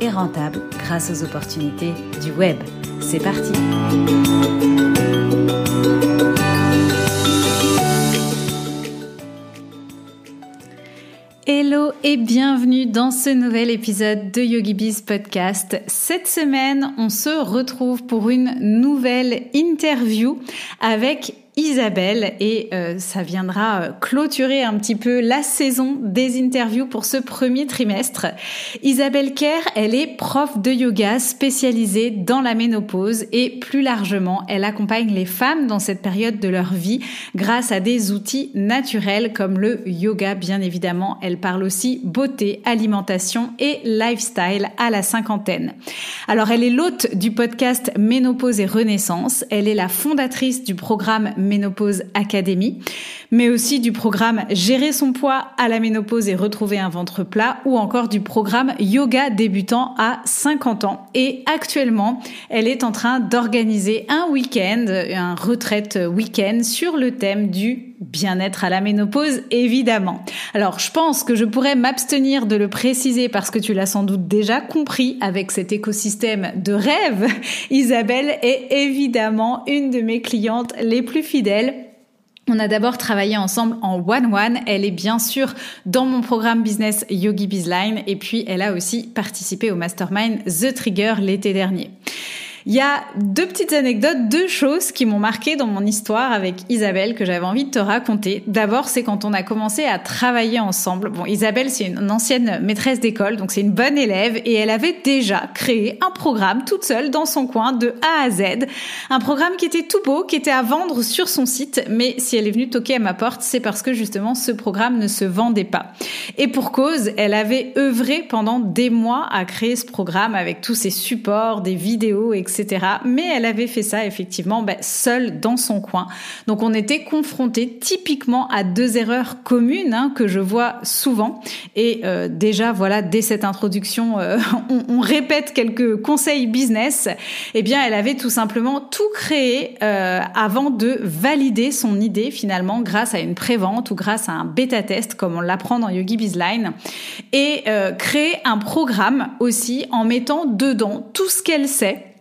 et rentable grâce aux opportunités du web. C'est parti Hello et bienvenue dans ce nouvel épisode de YogiBiz Podcast. Cette semaine, on se retrouve pour une nouvelle interview avec Isabelle et euh, ça viendra euh, clôturer un petit peu la saison des interviews pour ce premier trimestre. Isabelle Kerr, elle est prof de yoga spécialisée dans la ménopause et plus largement, elle accompagne les femmes dans cette période de leur vie grâce à des outils naturels comme le yoga bien évidemment. Elle parle aussi beauté, alimentation et lifestyle à la cinquantaine. Alors elle est l'hôte du podcast Ménopause et Renaissance, elle est la fondatrice du programme Ménopause Academy, mais aussi du programme Gérer son poids à la ménopause et retrouver un ventre plat, ou encore du programme Yoga débutant à 50 ans. Et actuellement, elle est en train d'organiser un week-end, un retraite week-end sur le thème du bien-être à la ménopause, évidemment. Alors, je pense que je pourrais m'abstenir de le préciser parce que tu l'as sans doute déjà compris avec cet écosystème de rêve. Isabelle est évidemment une de mes clientes les plus fidèles on a d'abord travaillé ensemble en one-one. Elle est bien sûr dans mon programme business Yogi Bizline et puis elle a aussi participé au mastermind The Trigger l'été dernier. Il y a deux petites anecdotes, deux choses qui m'ont marqué dans mon histoire avec Isabelle que j'avais envie de te raconter. D'abord, c'est quand on a commencé à travailler ensemble. Bon, Isabelle, c'est une ancienne maîtresse d'école, donc c'est une bonne élève et elle avait déjà créé un programme toute seule dans son coin de A à Z. Un programme qui était tout beau, qui était à vendre sur son site, mais si elle est venue toquer à ma porte, c'est parce que justement ce programme ne se vendait pas. Et pour cause, elle avait œuvré pendant des mois à créer ce programme avec tous ses supports, des vidéos, etc mais elle avait fait ça effectivement bah, seule dans son coin. Donc on était confronté typiquement à deux erreurs communes hein, que je vois souvent. Et euh, déjà voilà, dès cette introduction, euh, on, répète quelques conseils business. Eh bien, elle avait tout simplement tout créé euh, avant de valider son idée finalement grâce à une prévente ou grâce à un bêta test comme on l'apprend dans Yogi Bizline et créer un programme aussi en mettant dedans tout ce qu'elle sait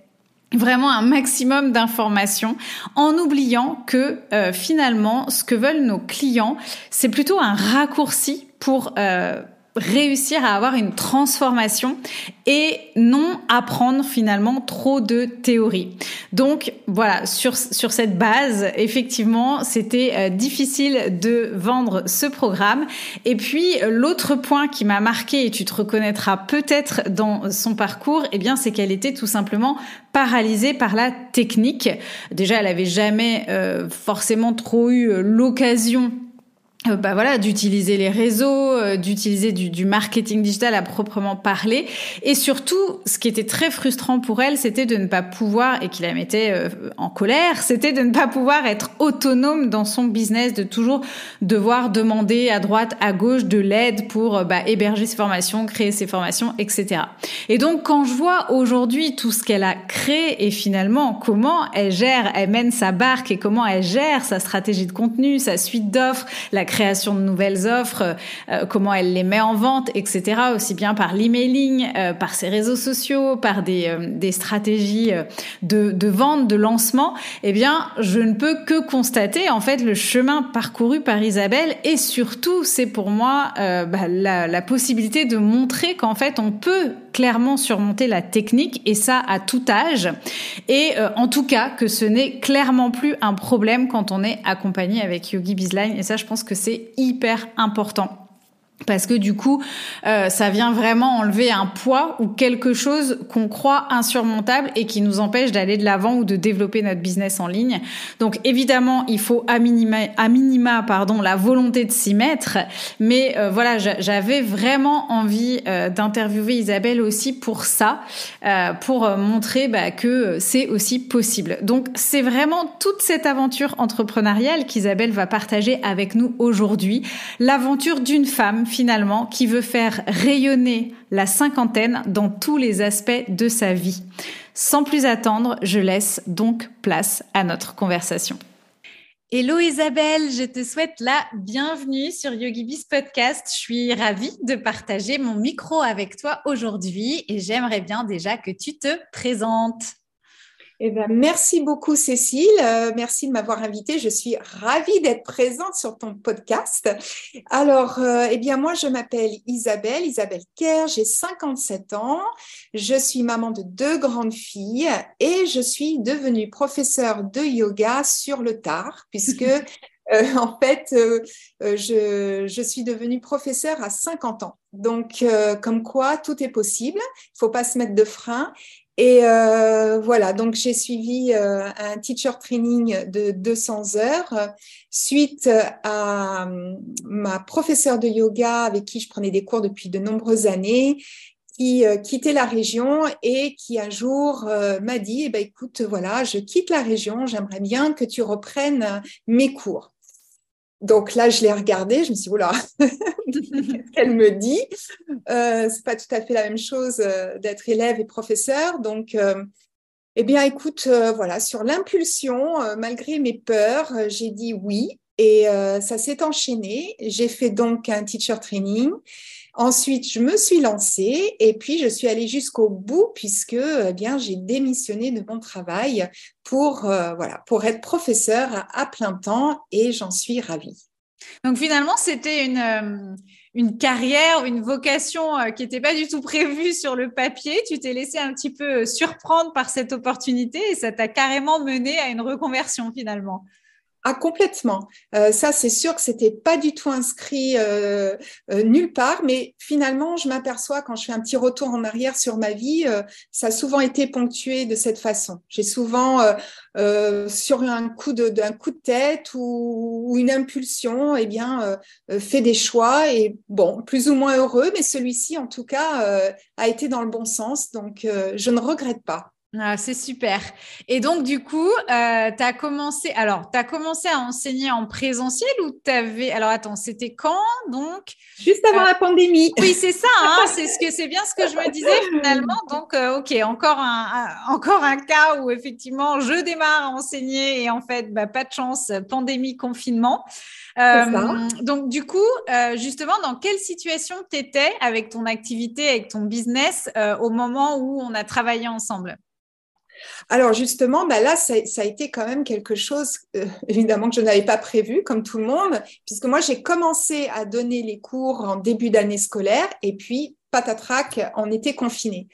vraiment un maximum d'informations en oubliant que euh, finalement ce que veulent nos clients c'est plutôt un raccourci pour euh, réussir à avoir une transformation et non apprendre finalement trop de théorie. Donc voilà, sur, sur cette base, effectivement, c'était euh, difficile de vendre ce programme. Et puis l'autre point qui m'a marqué, et tu te reconnaîtras peut-être dans son parcours, eh bien c'est qu'elle était tout simplement paralysée par la technique. Déjà, elle avait jamais euh, forcément trop eu l'occasion euh, bah voilà, d'utiliser les réseaux, euh, d'utiliser du, du, marketing digital à proprement parler. Et surtout, ce qui était très frustrant pour elle, c'était de ne pas pouvoir, et qui la mettait euh, en colère, c'était de ne pas pouvoir être autonome dans son business, de toujours devoir demander à droite, à gauche de l'aide pour bah, héberger ses formations, créer ses formations, etc. Et donc, quand je vois aujourd'hui tout ce qu'elle a créé et finalement comment elle gère, elle mène sa barque et comment elle gère sa stratégie de contenu, sa suite d'offres, création de nouvelles offres, euh, comment elle les met en vente, etc. Aussi bien par l'emailing, euh, par ses réseaux sociaux, par des, euh, des stratégies de, de vente, de lancement. Eh bien, je ne peux que constater en fait le chemin parcouru par Isabelle et surtout, c'est pour moi bah, la, la possibilité de montrer qu'en fait on peut clairement surmonter la technique et ça à tout âge. Et en tout cas que ce n'est clairement plus un problème quand on est accompagné avec Yogi Bizline. Et ça, je pense que c'est hyper important. Parce que du coup, euh, ça vient vraiment enlever un poids ou quelque chose qu'on croit insurmontable et qui nous empêche d'aller de l'avant ou de développer notre business en ligne. Donc évidemment, il faut à minima, à minima pardon, la volonté de s'y mettre. Mais euh, voilà, j'avais vraiment envie euh, d'interviewer Isabelle aussi pour ça, pour montrer bah, que c'est aussi possible. Donc c'est vraiment toute cette aventure entrepreneuriale qu'Isabelle va partager avec nous aujourd'hui, l'aventure d'une femme finalement qui veut faire rayonner la cinquantaine dans tous les aspects de sa vie. Sans plus attendre, je laisse donc place à notre conversation. Hello Isabelle, je te souhaite la bienvenue sur YogiBiz Podcast. Je suis ravie de partager mon micro avec toi aujourd'hui et j'aimerais bien déjà que tu te présentes. Eh ben, merci beaucoup, Cécile. Euh, merci de m'avoir invitée. Je suis ravie d'être présente sur ton podcast. Alors, euh, eh bien, moi, je m'appelle Isabelle, Isabelle Kerr. J'ai 57 ans. Je suis maman de deux grandes filles et je suis devenue professeure de yoga sur le tard, puisque Euh, en fait, je, je, suis devenue professeure à 50 ans. Donc, comme quoi, tout est possible. Il ne faut pas se mettre de frein. Et euh, voilà, donc j'ai suivi euh, un teacher training de 200 heures suite à euh, ma professeure de yoga avec qui je prenais des cours depuis de nombreuses années qui quittait la région et qui un jour m'a dit eh ben, écoute voilà je quitte la région j'aimerais bien que tu reprennes mes cours donc là, je l'ai regardé, je me suis dit, voilà, qu'est-ce qu'elle me dit euh, C'est pas tout à fait la même chose euh, d'être élève et professeur. Donc, euh, eh bien, écoute, euh, voilà, sur l'impulsion, malgré mes peurs, j'ai dit oui. Et ça s'est enchaîné. J'ai fait donc un teacher training. Ensuite, je me suis lancée et puis je suis allée jusqu'au bout puisque eh bien j'ai démissionné de mon travail pour euh, voilà pour être professeur à, plein temps et j'en suis ravie. Donc finalement, c'était une euh, une carrière, une vocation euh, qui n'était pas du tout prévue sur le papier. Tu t'es laissé un petit peu surprendre par cette opportunité et ça t'a carrément mené à une reconversion finalement. Ah, complètement. Euh, ça, c'est sûr que c'était pas du tout inscrit euh, euh, nulle part, mais finalement, je m'aperçois quand je fais un petit retour en arrière sur ma vie, ça a souvent été ponctué de cette façon. J'ai souvent, sur un coup de, d'un coup de tête ou, une impulsion, eh bien, fait des choix et bon, plus ou moins heureux, mais celui-ci, en tout cas, a été dans le bon sens, donc je ne regrette pas. Ah, c'est super. Et donc, du coup, euh, tu as commencé, alors, tu as commencé à enseigner en présentiel ou tu avais, alors attends, c'était quand donc? Juste avant euh, la pandémie. Oui, c'est ça, hein, c'est ce que c'est bien ce que je me disais finalement. Donc, euh, ok, encore un, encore un cas où effectivement, je démarre à enseigner et en fait, bah, pas de chance, pandémie, confinement. donc, du coup, justement, dans quelle situation tu étais avec ton activité, avec ton business au moment où on a travaillé ensemble? Alors justement, bah là, ça, a été quand même quelque chose, euh, évidemment, que je n'avais pas prévu, comme tout le monde, puisque moi, j'ai commencé à donner les cours en début d'année scolaire, et puis, patatrac, on était confinés.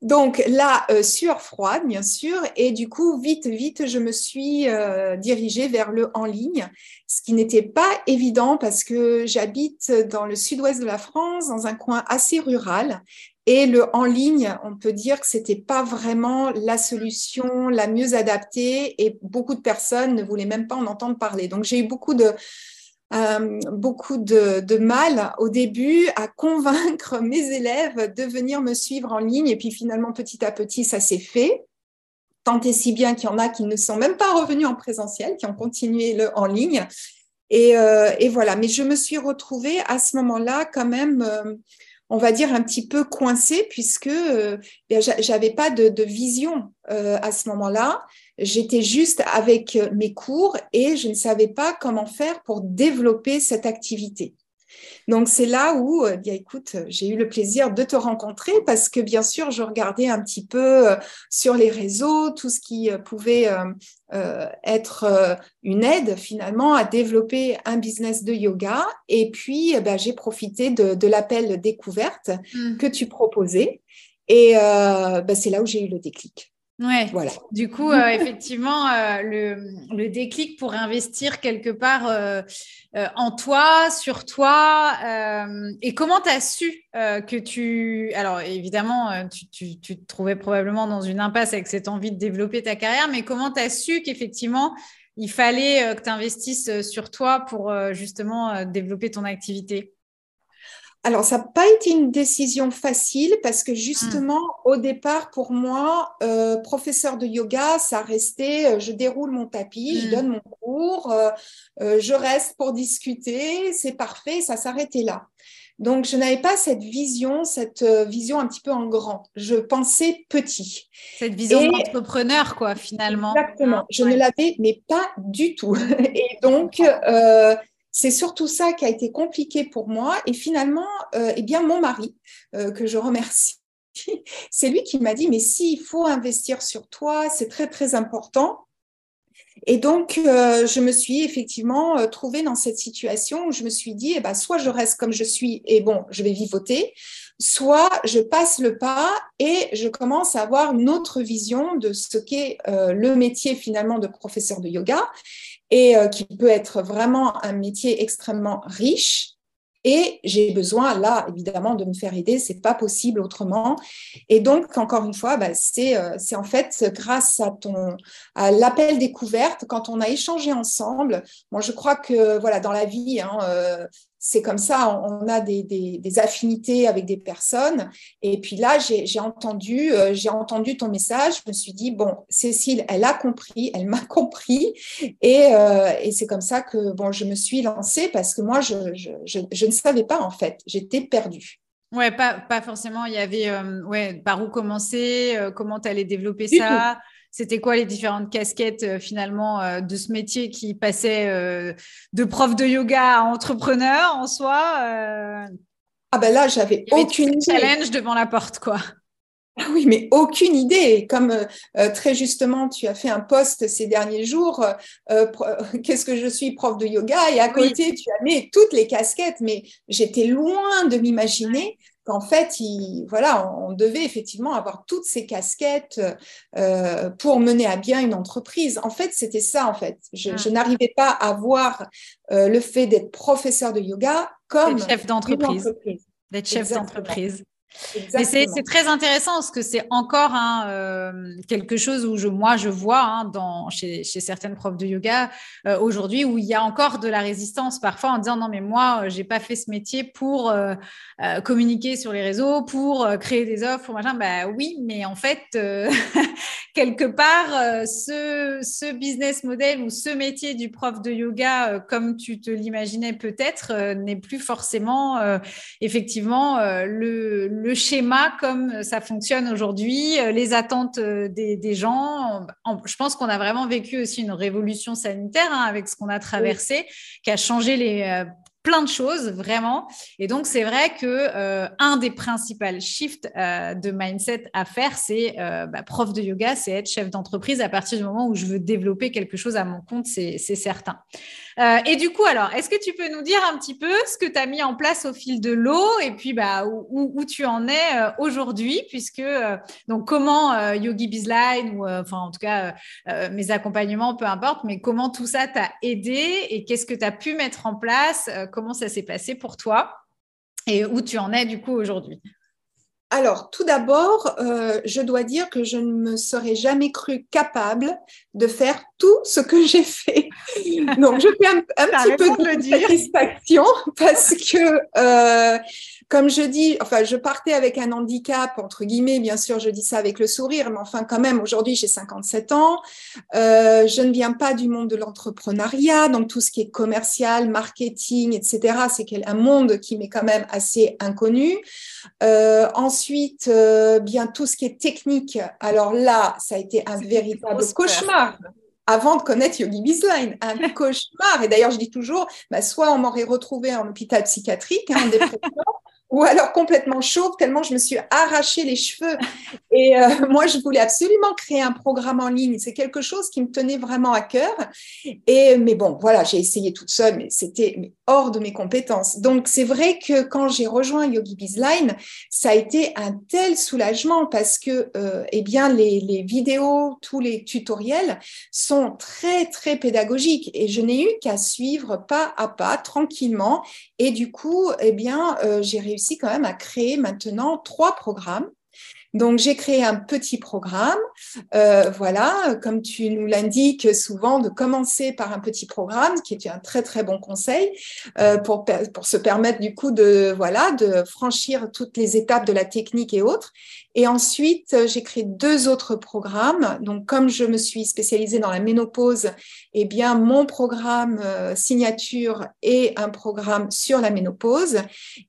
Donc là, euh, sueur froide, bien sûr, et du coup, vite, vite, je me suis euh, dirigée vers le en ligne, ce qui n'était pas évident parce que j'habite dans le sud-ouest de la France, dans un coin assez rural, et le en ligne, on peut dire que c'était pas vraiment la solution la mieux adaptée et beaucoup de personnes ne voulaient même pas en entendre parler. Donc j'ai eu beaucoup de euh, beaucoup de, mal au début à convaincre mes élèves de venir me suivre en ligne et puis finalement petit à petit ça s'est fait. Tant et si bien qu'il y en a qui ne sont même pas revenus en présentiel, qui ont continué le en ligne. Et, euh, voilà. Mais je me suis retrouvée à ce moment-là quand même. Euh, on va dire, un petit peu coincée puisque euh, j'avais pas de, vision euh, à ce moment-là. J'étais juste avec mes cours et je ne savais pas comment faire pour développer cette activité. Donc c'est là où, euh, bien écoute, j'ai eu le plaisir de te rencontrer parce que bien sûr, je regardais un petit peu euh, sur les réseaux tout ce qui euh, pouvait être une aide finalement à développer un business de yoga. Et puis, eh ben, j'ai profité de, l'appel découverte mmh. que tu proposais. Et ben, c'est là où j'ai eu le déclic. Ouais. Voilà. Du coup, euh, effectivement, euh, le, déclic pour investir quelque part euh, en toi, sur toi. et comment tu as su que tu. Alors, évidemment, tu, tu, te trouvais probablement dans une impasse avec cette envie de développer ta carrière, mais comment tu as su qu'effectivement, il fallait que tu investisses sur toi pour justement développer ton activité? Alors, ça n'a pas été une décision facile parce que justement, au départ, pour moi, euh, professeur de yoga, ça restait, euh, je déroule mon tapis, je mm. donne mon cours, euh, je reste pour discuter, c'est parfait, ça s'arrêtait là. Donc, je n'avais pas cette vision, cette vision un petit peu en grand. Je pensais petit. Cette vision d'entrepreneur, quoi, finalement. Exactement. Je ne l'avais, mais pas du tout. Et donc, c'est surtout ça qui a été compliqué pour moi. Et finalement, euh, eh bien, mon mari, euh, que je remercie, c'est lui qui m'a dit, mais s'il faut investir sur toi, c'est très, très important. Et donc, euh, je me suis effectivement trouvée dans cette situation où je me suis dit, eh ben, soit je reste comme je suis et bon, je vais vivoter, soit je passe le pas et je commence à avoir une autre vision de ce qu'est le métier finalement de professeur de yoga et euh, qui peut être vraiment un métier extrêmement riche. Et j'ai besoin, là, évidemment, de me faire aider. C'est pas possible autrement. Et donc, encore une fois, bah, c'est, euh, en fait grâce à ton, à l'appel découverte, quand on a échangé ensemble. Moi, je crois que, voilà, dans la vie, hein, euh, c'est comme ça, on a des, affinités avec des personnes. Et puis là, j'ai entendu, euh, j'ai entendu ton message. Je me suis dit bon, Cécile, elle a compris, elle m'a compris, euh, et, c'est comme ça que bon, je me suis lancée parce que moi, je, ne savais pas en fait, j'étais perdue. Ouais, pas, pas forcément. Il y avait euh, ouais, par où commencer, comment tu allais développer ça? C'était quoi les différentes casquettes euh, finalement euh, de ce métier qui passait euh, de prof de yoga à entrepreneur en soi Ah ben là, j'avais aucune challenge devant la porte, quoi. Ah oui, mais aucune idée. Comme très justement, tu as fait un post ces derniers jours, qu'est-ce que je suis prof de yoga? Et à côté, tu as mis toutes les casquettes, mais j'étais loin de m'imaginer qu'en fait, il, voilà, on devait effectivement avoir toutes ces casquettes euh, pour mener à bien une entreprise. En fait, c'était ça, en fait. Je, ah. n'arrivais pas à voir euh, le fait d'être professeur de yoga comme chef d'entreprise. D'être chef d'entreprise. C'est très intéressant parce que c'est encore euh, quelque chose où je, moi je vois hein, dans, chez, certaines profs de yoga euh, aujourd'hui où il y a encore de la résistance parfois en disant non mais moi euh, j'ai pas fait ce métier pour communiquer sur les réseaux, pour créer des offres, pour machin. Bah oui, mais en fait quelque part ce, ce, business model ou ce métier du prof de yoga comme tu te l'imaginais peut-être n'est plus forcément effectivement le le schéma comme ça fonctionne aujourd'hui, euh, les attentes euh, des, gens. Je pense qu'on a vraiment vécu aussi une révolution sanitaire hein, avec ce qu'on a traversé, qui a changé les euh, plein de choses vraiment. Et donc c'est vrai que un des principaux shifts de mindset à faire, c'est bah, prof de yoga, c'est être chef d'entreprise à partir du moment où je veux développer quelque chose à mon compte, c'est certain. Euh, et du coup, alors, est-ce que tu peux nous dire un petit peu ce que tu as mis en place au fil de l'eau et puis bah, où, tu en es euh, aujourd'hui, puisque euh, donc comment Yogi Bizline ou enfin en tout cas mes accompagnements, peu importe, mais comment tout ça t'a aidé et qu'est-ce que tu as pu mettre en place, comment ça s'est passé pour toi et où tu en es du coup aujourd'hui? Alors, tout d'abord, euh, je dois dire que je ne me serais jamais cru capable de faire tout ce que j'ai fait. Donc, je fais un, petit peu de, satisfaction parce que euh, comme je dis, enfin, je partais avec un handicap, entre guillemets, bien sûr, je dis ça avec le sourire, mais enfin, quand même, aujourd'hui, j'ai 57 ans. Euh, je ne viens pas du monde de l'entrepreneuriat, donc tout ce qui est commercial, marketing, etc., c'est un monde qui m'est quand même assez inconnu. Euh, ensuite, euh, bien tout ce qui est technique. Alors là, ça a été un véritable cauchemar avant de connaître Yogi Bizline, un cauchemar. Et d'ailleurs, je dis toujours, bah, soit on m'aurait retrouvé en hôpital psychiatrique, hein, en dépression, ou alors complètement chauve, tellement je me suis arraché les cheveux. Et euh, moi, je voulais absolument créer un programme en ligne. C'est quelque chose qui me tenait vraiment à cœur. Et mais bon, voilà, j'ai essayé toute seule, mais c'était hors de mes compétences. Donc c'est vrai que quand j'ai rejoint Yogi Bizline, ça a été un tel soulagement parce que euh, eh bien les, vidéos, tous les tutoriels sont très très pédagogiques et je n'ai eu qu'à suivre pas à pas tranquillement. Et du coup, eh bien, euh, j'ai réussi quand même à créer maintenant trois programmes donc, j'ai créé un petit programme. Euh, voilà, comme tu nous l'indiques souvent, de commencer par un petit programme, qui est un très très bon conseil euh, pour, pour se permettre du coup de voilà de franchir toutes les étapes de la technique et autres. Et ensuite, j'ai créé deux autres programmes. Donc, comme je me suis spécialisée dans la ménopause, eh bien, mon programme euh, signature est un programme sur la ménopause.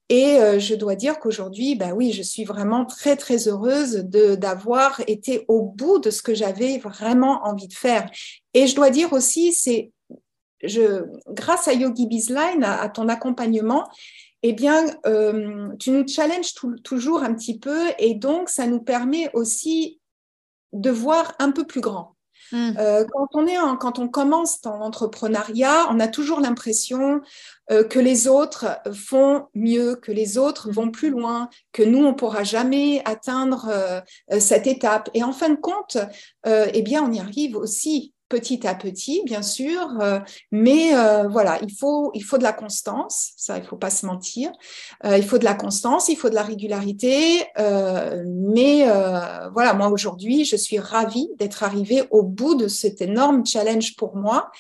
Et je dois dire qu'aujourd'hui, bah oui, je suis vraiment très très heureuse d'avoir été au bout de ce que j'avais vraiment envie de faire. Et je dois dire aussi, c'est je, grâce à Yogi Bizline, à, ton accompagnement, eh bien, euh, tu nous challenges toujours un petit peu et donc ça nous permet aussi de voir un peu plus grand. Mm. Euh, quand, on est quand on commence dans l'entrepreneuriat, on a toujours l'impression euh, que les autres font mieux, que les autres vont plus loin, que nous, on pourra jamais atteindre euh, cette étape. Et en fin de compte, eh bien, on y arrive aussi petit à petit, bien sûr, euh, mais euh, voilà, il faut, il faut de la constance, ça, il faut pas se mentir. Euh, il faut de la constance, il faut de la régularité, mais voilà, moi aujourd'hui, je suis ravie d'être arrivée au bout de cet énorme challenge pour moi.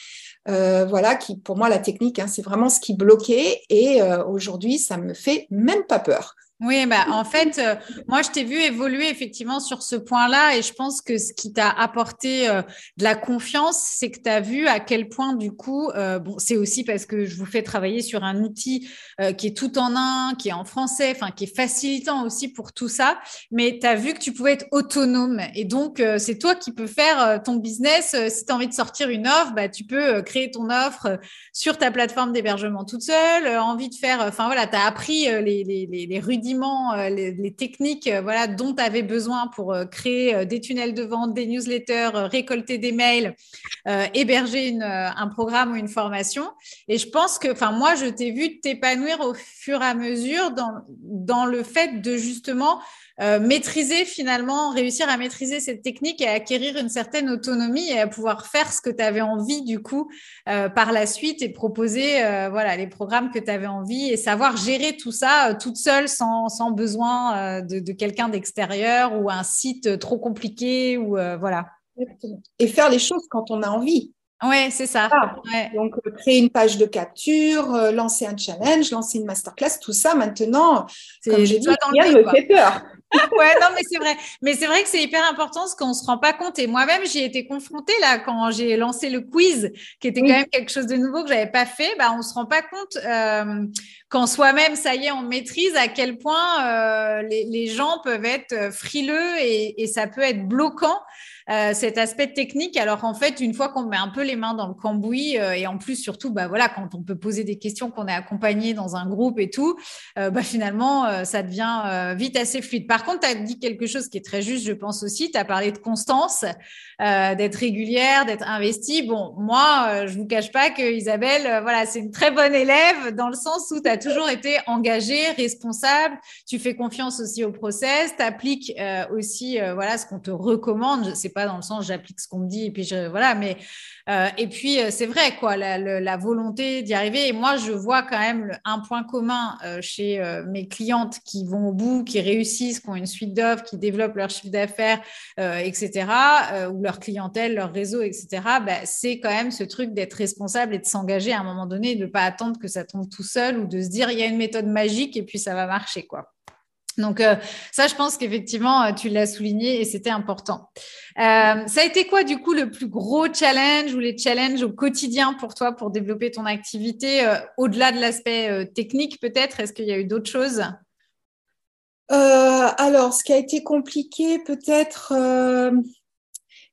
voilà, qui pour moi la technique, hein, c'est vraiment ce qui bloquait, et aujourd'hui, ça me fait même pas peur. Oui, bah, en fait, euh, moi, je t'ai vu évoluer effectivement sur ce point-là et je pense que ce qui t'a apporté euh, de la confiance, c'est que tu as vu à quel point, du coup, euh, bon, c'est aussi parce que je vous fais travailler sur un outil qui est tout en un, qui est en français, enfin, qui est facilitant aussi pour tout ça, mais tu as vu que tu pouvais être autonome et donc, c'est toi qui peux faire ton business. si tu as envie de sortir une offre, bah, tu peux créer ton offre sur ta plateforme d'hébergement toute seule, envie de faire, enfin, voilà, tu as appris les, les, les, les rudiments euh, les, techniques euh, voilà, dont tu avais besoin pour euh, créer des tunnels de vente, des newsletters, récolter des mails, héberger un programme ou une formation. Et je pense que, moi, je t'ai vu t'épanouir au fur et à mesure dans, dans le fait de justement euh, maîtriser finalement, réussir à maîtriser cette technique et à acquérir une certaine autonomie et à pouvoir faire ce que tu avais envie du coup euh, par la suite et proposer euh, voilà les programmes que tu avais envie et savoir gérer tout ça toute seule sans, sans besoin de, de quelqu'un d'extérieur ou un site trop compliqué ou voilà. Et faire les choses quand on a envie. Oui, c'est ça. Donc, créer une page de capture, lancer un challenge, lancer une masterclass, tout ça, maintenant, comme j'ai dit, rien ne me fait peur. Ouais, non, mais c'est vrai. Mais c'est vrai que c'est hyper important ce qu'on se rend pas compte. Et moi-même, j'y ai été confrontée là quand j'ai lancé le quiz, qui était quand même quelque chose de nouveau que j'avais pas fait. Bah, on se rend pas compte euh, quand soi-même, ça y est, on maîtrise à quel point euh, les, les, gens peuvent être frileux et, et ça peut être bloquant. Euh, cet aspect technique. Alors en fait, une fois qu'on met un peu les mains dans le cambouis euh, et en plus surtout, bah voilà, quand on peut poser des questions, qu'on est accompagné dans un groupe et tout, euh, bah finalement, ça devient vite assez fluide. Par contre, tu as dit quelque chose qui est très juste, je pense aussi. Tu as parlé de constance, d'être régulière, d'être investie. Bon, moi, je vous cache pas que Isabelle, voilà, c'est une très bonne élève dans le sens où tu as toujours été engagée, responsable. Tu fais confiance aussi au process, tu appliques aussi, voilà, ce qu'on te recommande. C'est dans le sens j'applique ce qu'on me dit et puis je, voilà, mais euh, et puis euh, c'est vrai quoi, la, volonté d'y arriver. Et moi, je vois quand même un point commun euh, chez mes clientes qui vont au bout, qui réussissent, qui ont une suite d'offres, qui développent leur chiffre d'affaires, etc., ou leur clientèle, leur réseau, etc. Bah, c'est quand même ce truc d'être responsable et de s'engager à un moment donné, de ne pas attendre que ça tombe tout seul ou de se dire il y a une méthode magique et puis ça va marcher quoi. Donc euh, ça, je pense qu'effectivement, euh, tu l'as souligné et c'était important. Euh, ça a été quoi du coup le plus gros challenge ou les challenges au quotidien pour toi pour développer ton activité au-delà de l'aspect technique peut-être? Est-ce qu'il y a eu d'autres choses? Alors, ce qui a été compliqué peut-être,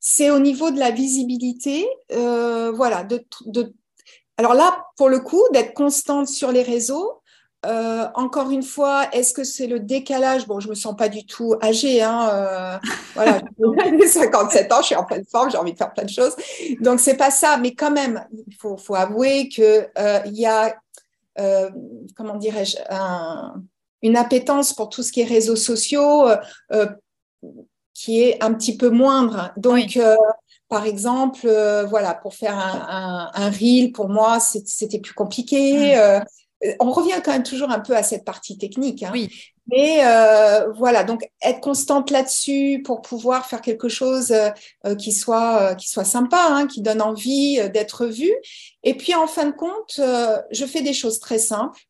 c'est au niveau de la visibilité. voilà, alors là, pour le coup, d'être constante sur les réseaux. Euh, encore une fois, est-ce que c'est le décalage? Bon, je me sens pas du tout âgée. Hein, euh, voilà, j'ai 57 ans, je suis en pleine forme, j'ai envie de faire plein de choses. Donc c'est pas ça, mais quand même, il faut, faut avouer que euh, il y a, comment dirais-je, un, une appétence pour tout ce qui est réseaux sociaux qui est un petit peu moindre. Donc Oui. par exemple, euh, voilà, pour faire un, un, un reel, pour moi, c'était plus compliqué. Mm. Euh, on revient quand même toujours un peu à cette partie technique. Hein. Oui. Mais euh, voilà, donc être constante là-dessus pour pouvoir faire quelque chose euh, qui soit euh, qui soit sympa, hein, qui donne envie euh, d'être vu. Et puis en fin de compte, euh, je fais des choses très simples.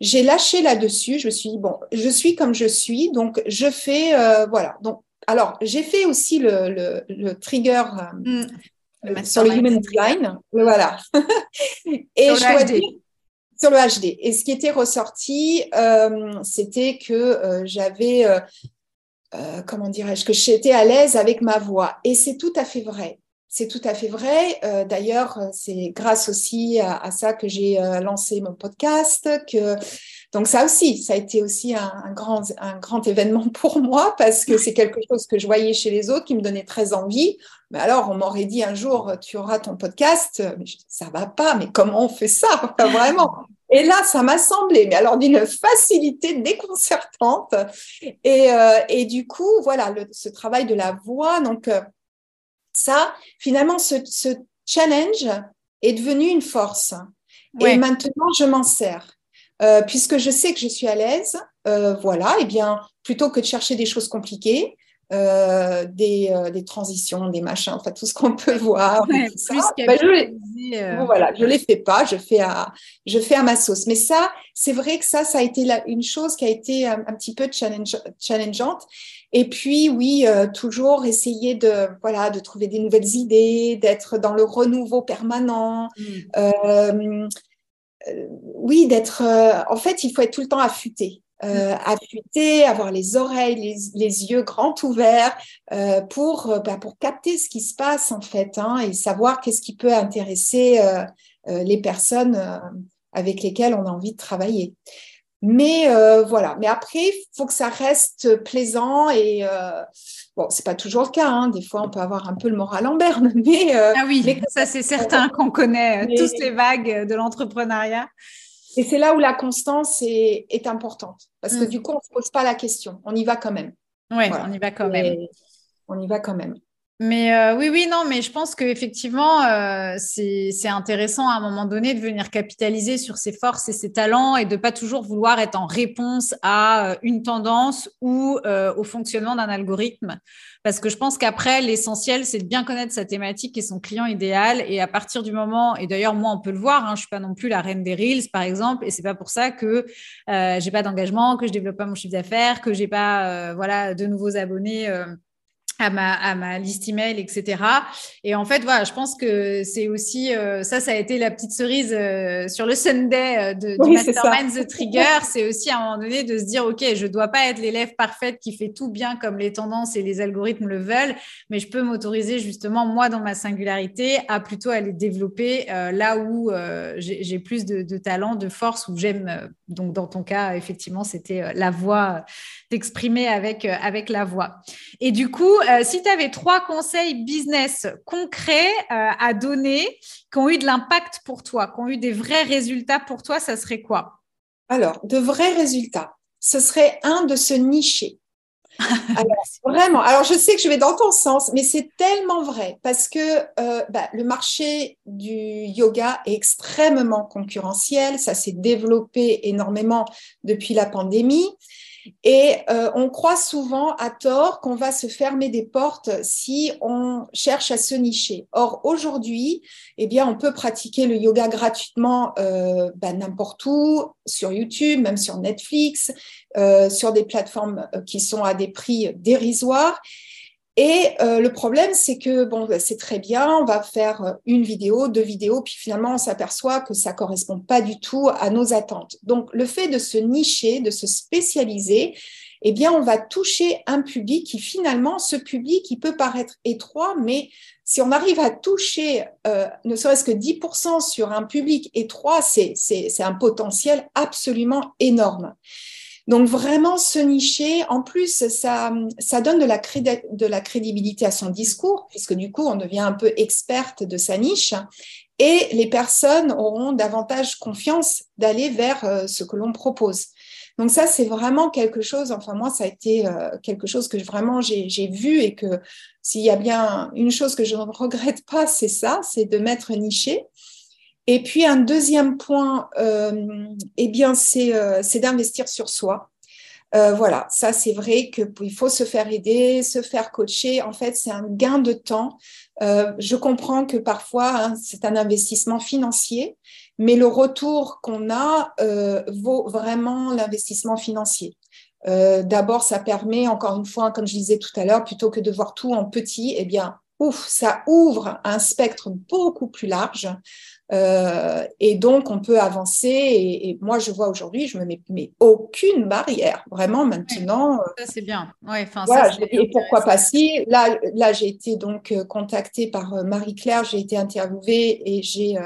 J'ai lâché là-dessus. Je me suis dit bon, je suis comme je suis, donc je fais euh, voilà. Donc alors j'ai fait aussi le, le, le trigger euh, Mm. Sur le human design, voilà. Et je dois dire- sur le HD. Et ce qui était ressorti, euh, c'était que euh, j'avais, euh, comment dirais-je, que j'étais à l'aise avec ma voix. Et c'est tout à fait vrai. C'est tout à fait vrai. D'ailleurs, c'est grâce aussi à, à ça que j'ai lancé mon podcast. Que donc ça aussi, ça a été aussi un, un grand, un grand événement pour moi parce que c'est quelque chose que je voyais chez les autres qui me donnait très envie. Mais alors, on m'aurait dit un jour, tu auras ton podcast. Mais je ça va pas. Mais comment on fait ça? Enfin, Vraiment. Et là, ça m'a semblé, mais alors d'une facilité déconcertante. Et, euh, et du coup, voilà, le, ce travail de la voix, donc euh, ça, finalement, ce, ce challenge est devenu une force. Ouais. Et maintenant, je m'en sers. Euh, puisque je sais que je suis à l'aise, euh, voilà, et bien, plutôt que de chercher des choses compliquées, euh, des, des transitions, des machins, enfin tout ce qu'on peut voir, et Ouais, tout ça, plus bah, je les- Bon, voilà, je les fais pas, je fais à, je fais à ma sauce. Mais ça, c'est vrai que ça, ça a été la- une chose qui a été un, un petit peu challenge, challengeante. Et puis, oui, toujours essayer de, voilà, de trouver des nouvelles idées, d'être dans le renouveau permanent. mm. Euh, oui, d'être. euh, en fait, il faut être tout le temps affûté. Euh, affûté, avoir les oreilles, les, les yeux grands ouverts euh, pour, euh, bah, pour capter ce qui se passe en fait hein, et savoir qu'est-ce qui peut intéresser les personnes avec lesquelles on a envie de travailler. Mais euh, voilà. Mais après, il faut que ça reste plaisant et euh, bon, c'est pas toujours le cas. Hein. Des fois, on peut avoir un peu le moral en berne, mais euh, Ah oui, mais- ça c'est certain qu'on connaît euh, Mais- tous les vagues de l'entrepreneuriat. Et c'est là où la constance est, est importante. Parce que Mm. du coup, on ne se pose pas la question. On y va quand même. Ouais, Voilà. on y va quand même. Et On y va quand même. Mais euh, oui, oui, non, mais je pense qu'effectivement, euh, c'est intéressant à un moment donné de venir capitaliser sur ses forces et ses talents et de pas toujours vouloir être en réponse à euh, une tendance ou euh, au fonctionnement d'un algorithme. Parce que je pense qu'après, l'essentiel, c'est de bien connaître sa thématique et son client idéal. Et à partir du moment, et d'ailleurs, moi, on peut le voir, hein, je suis pas non plus la reine des Reels, par exemple, et c'est pas pour ça que j'ai pas d'engagement, que je développe pas mon chiffre d'affaires, que j'ai pas voilà, de nouveaux abonnés. À ma, à ma liste email, etc. Et en fait, voilà, je pense que c'est aussi euh, ça, ça a été la petite cerise euh, sur le Sunday euh, de, du Oui, ça. Mastermind The Trigger. C'est aussi à un moment donné de se dire, OK, je dois pas être l'élève parfaite qui fait tout bien comme les tendances et les algorithmes le veulent, mais je peux m'autoriser justement, moi, dans ma singularité, à plutôt aller développer là où j'ai plus de, de talent, de force, où j'aime. donc, dans ton cas, effectivement, c'était la voix, t'exprimer avec, avec la voix. Et du coup, euh, si tu avais trois conseils business concrets euh, à donner qui ont eu de l'impact pour toi, qui ont eu des vrais résultats pour toi, ça serait quoi? Alors, de vrais résultats, ce serait un de se nicher. Alors, vraiment. Alors, je sais que je vais dans ton sens, mais c'est tellement vrai parce que euh, bah, le marché du yoga est extrêmement concurrentiel. Ça s'est développé énormément depuis la pandémie. Et euh, on croit souvent à tort qu'on va se fermer des portes si on cherche à se nicher. Or, aujourd'hui, eh bien, on peut pratiquer le yoga gratuitement euh, bah, n'importe où, sur YouTube, même sur Netflix, euh, sur des plateformes euh, qui sont à des prix dérisoires. Et euh, le problème, c'est que bon, bah, c'est très bien, on va faire euh, une vidéo, deux vidéos, puis finalement, on s'aperçoit que ça correspond pas du tout à nos attentes. Donc, le fait de se nicher, de se spécialiser, eh bien, on va toucher un public qui finalement, ce public, il peut paraître étroit, mais si on arrive à toucher ne serait-ce que 10% sur un public étroit, c'est un potentiel absolument énorme. Donc vraiment se nicher, en plus, ça, ça donne de la, crédibilité à son discours, puisque du coup, on devient un peu experte de sa niche, et les personnes auront davantage confiance d'aller vers euh, ce que l'on propose. Donc ça, c'est vraiment quelque chose, enfin moi, ça a été euh, quelque chose que vraiment j'ai vu et que s'il y a bien une chose que je ne regrette pas, c'est ça, c'est de m'être niché. Et puis un deuxième point, euh, eh bien, c'est euh, d'investir sur soi. Euh, voilà, ça c'est vrai qu'il faut se faire aider, se faire coacher. En fait, c'est un gain de temps. je comprends que parfois hein, c'est un investissement financier, mais le retour qu'on a vaut vraiment l'investissement financier. D'abord, ça permet, encore une fois, comme je disais tout à l'heure, plutôt que de voir tout en petit, eh bien, ouf, ça ouvre un spectre beaucoup plus large. Euh, et donc, on peut avancer. Et, moi, je vois aujourd'hui, je me mets, aucune barrière. Vraiment, maintenant. Euh, ça, c'est bien. Ouais, voilà, et pourquoi pas si? Là, là j'ai été donc euh, contactée par Marie-Claire, j'ai été interviewée et j'ai.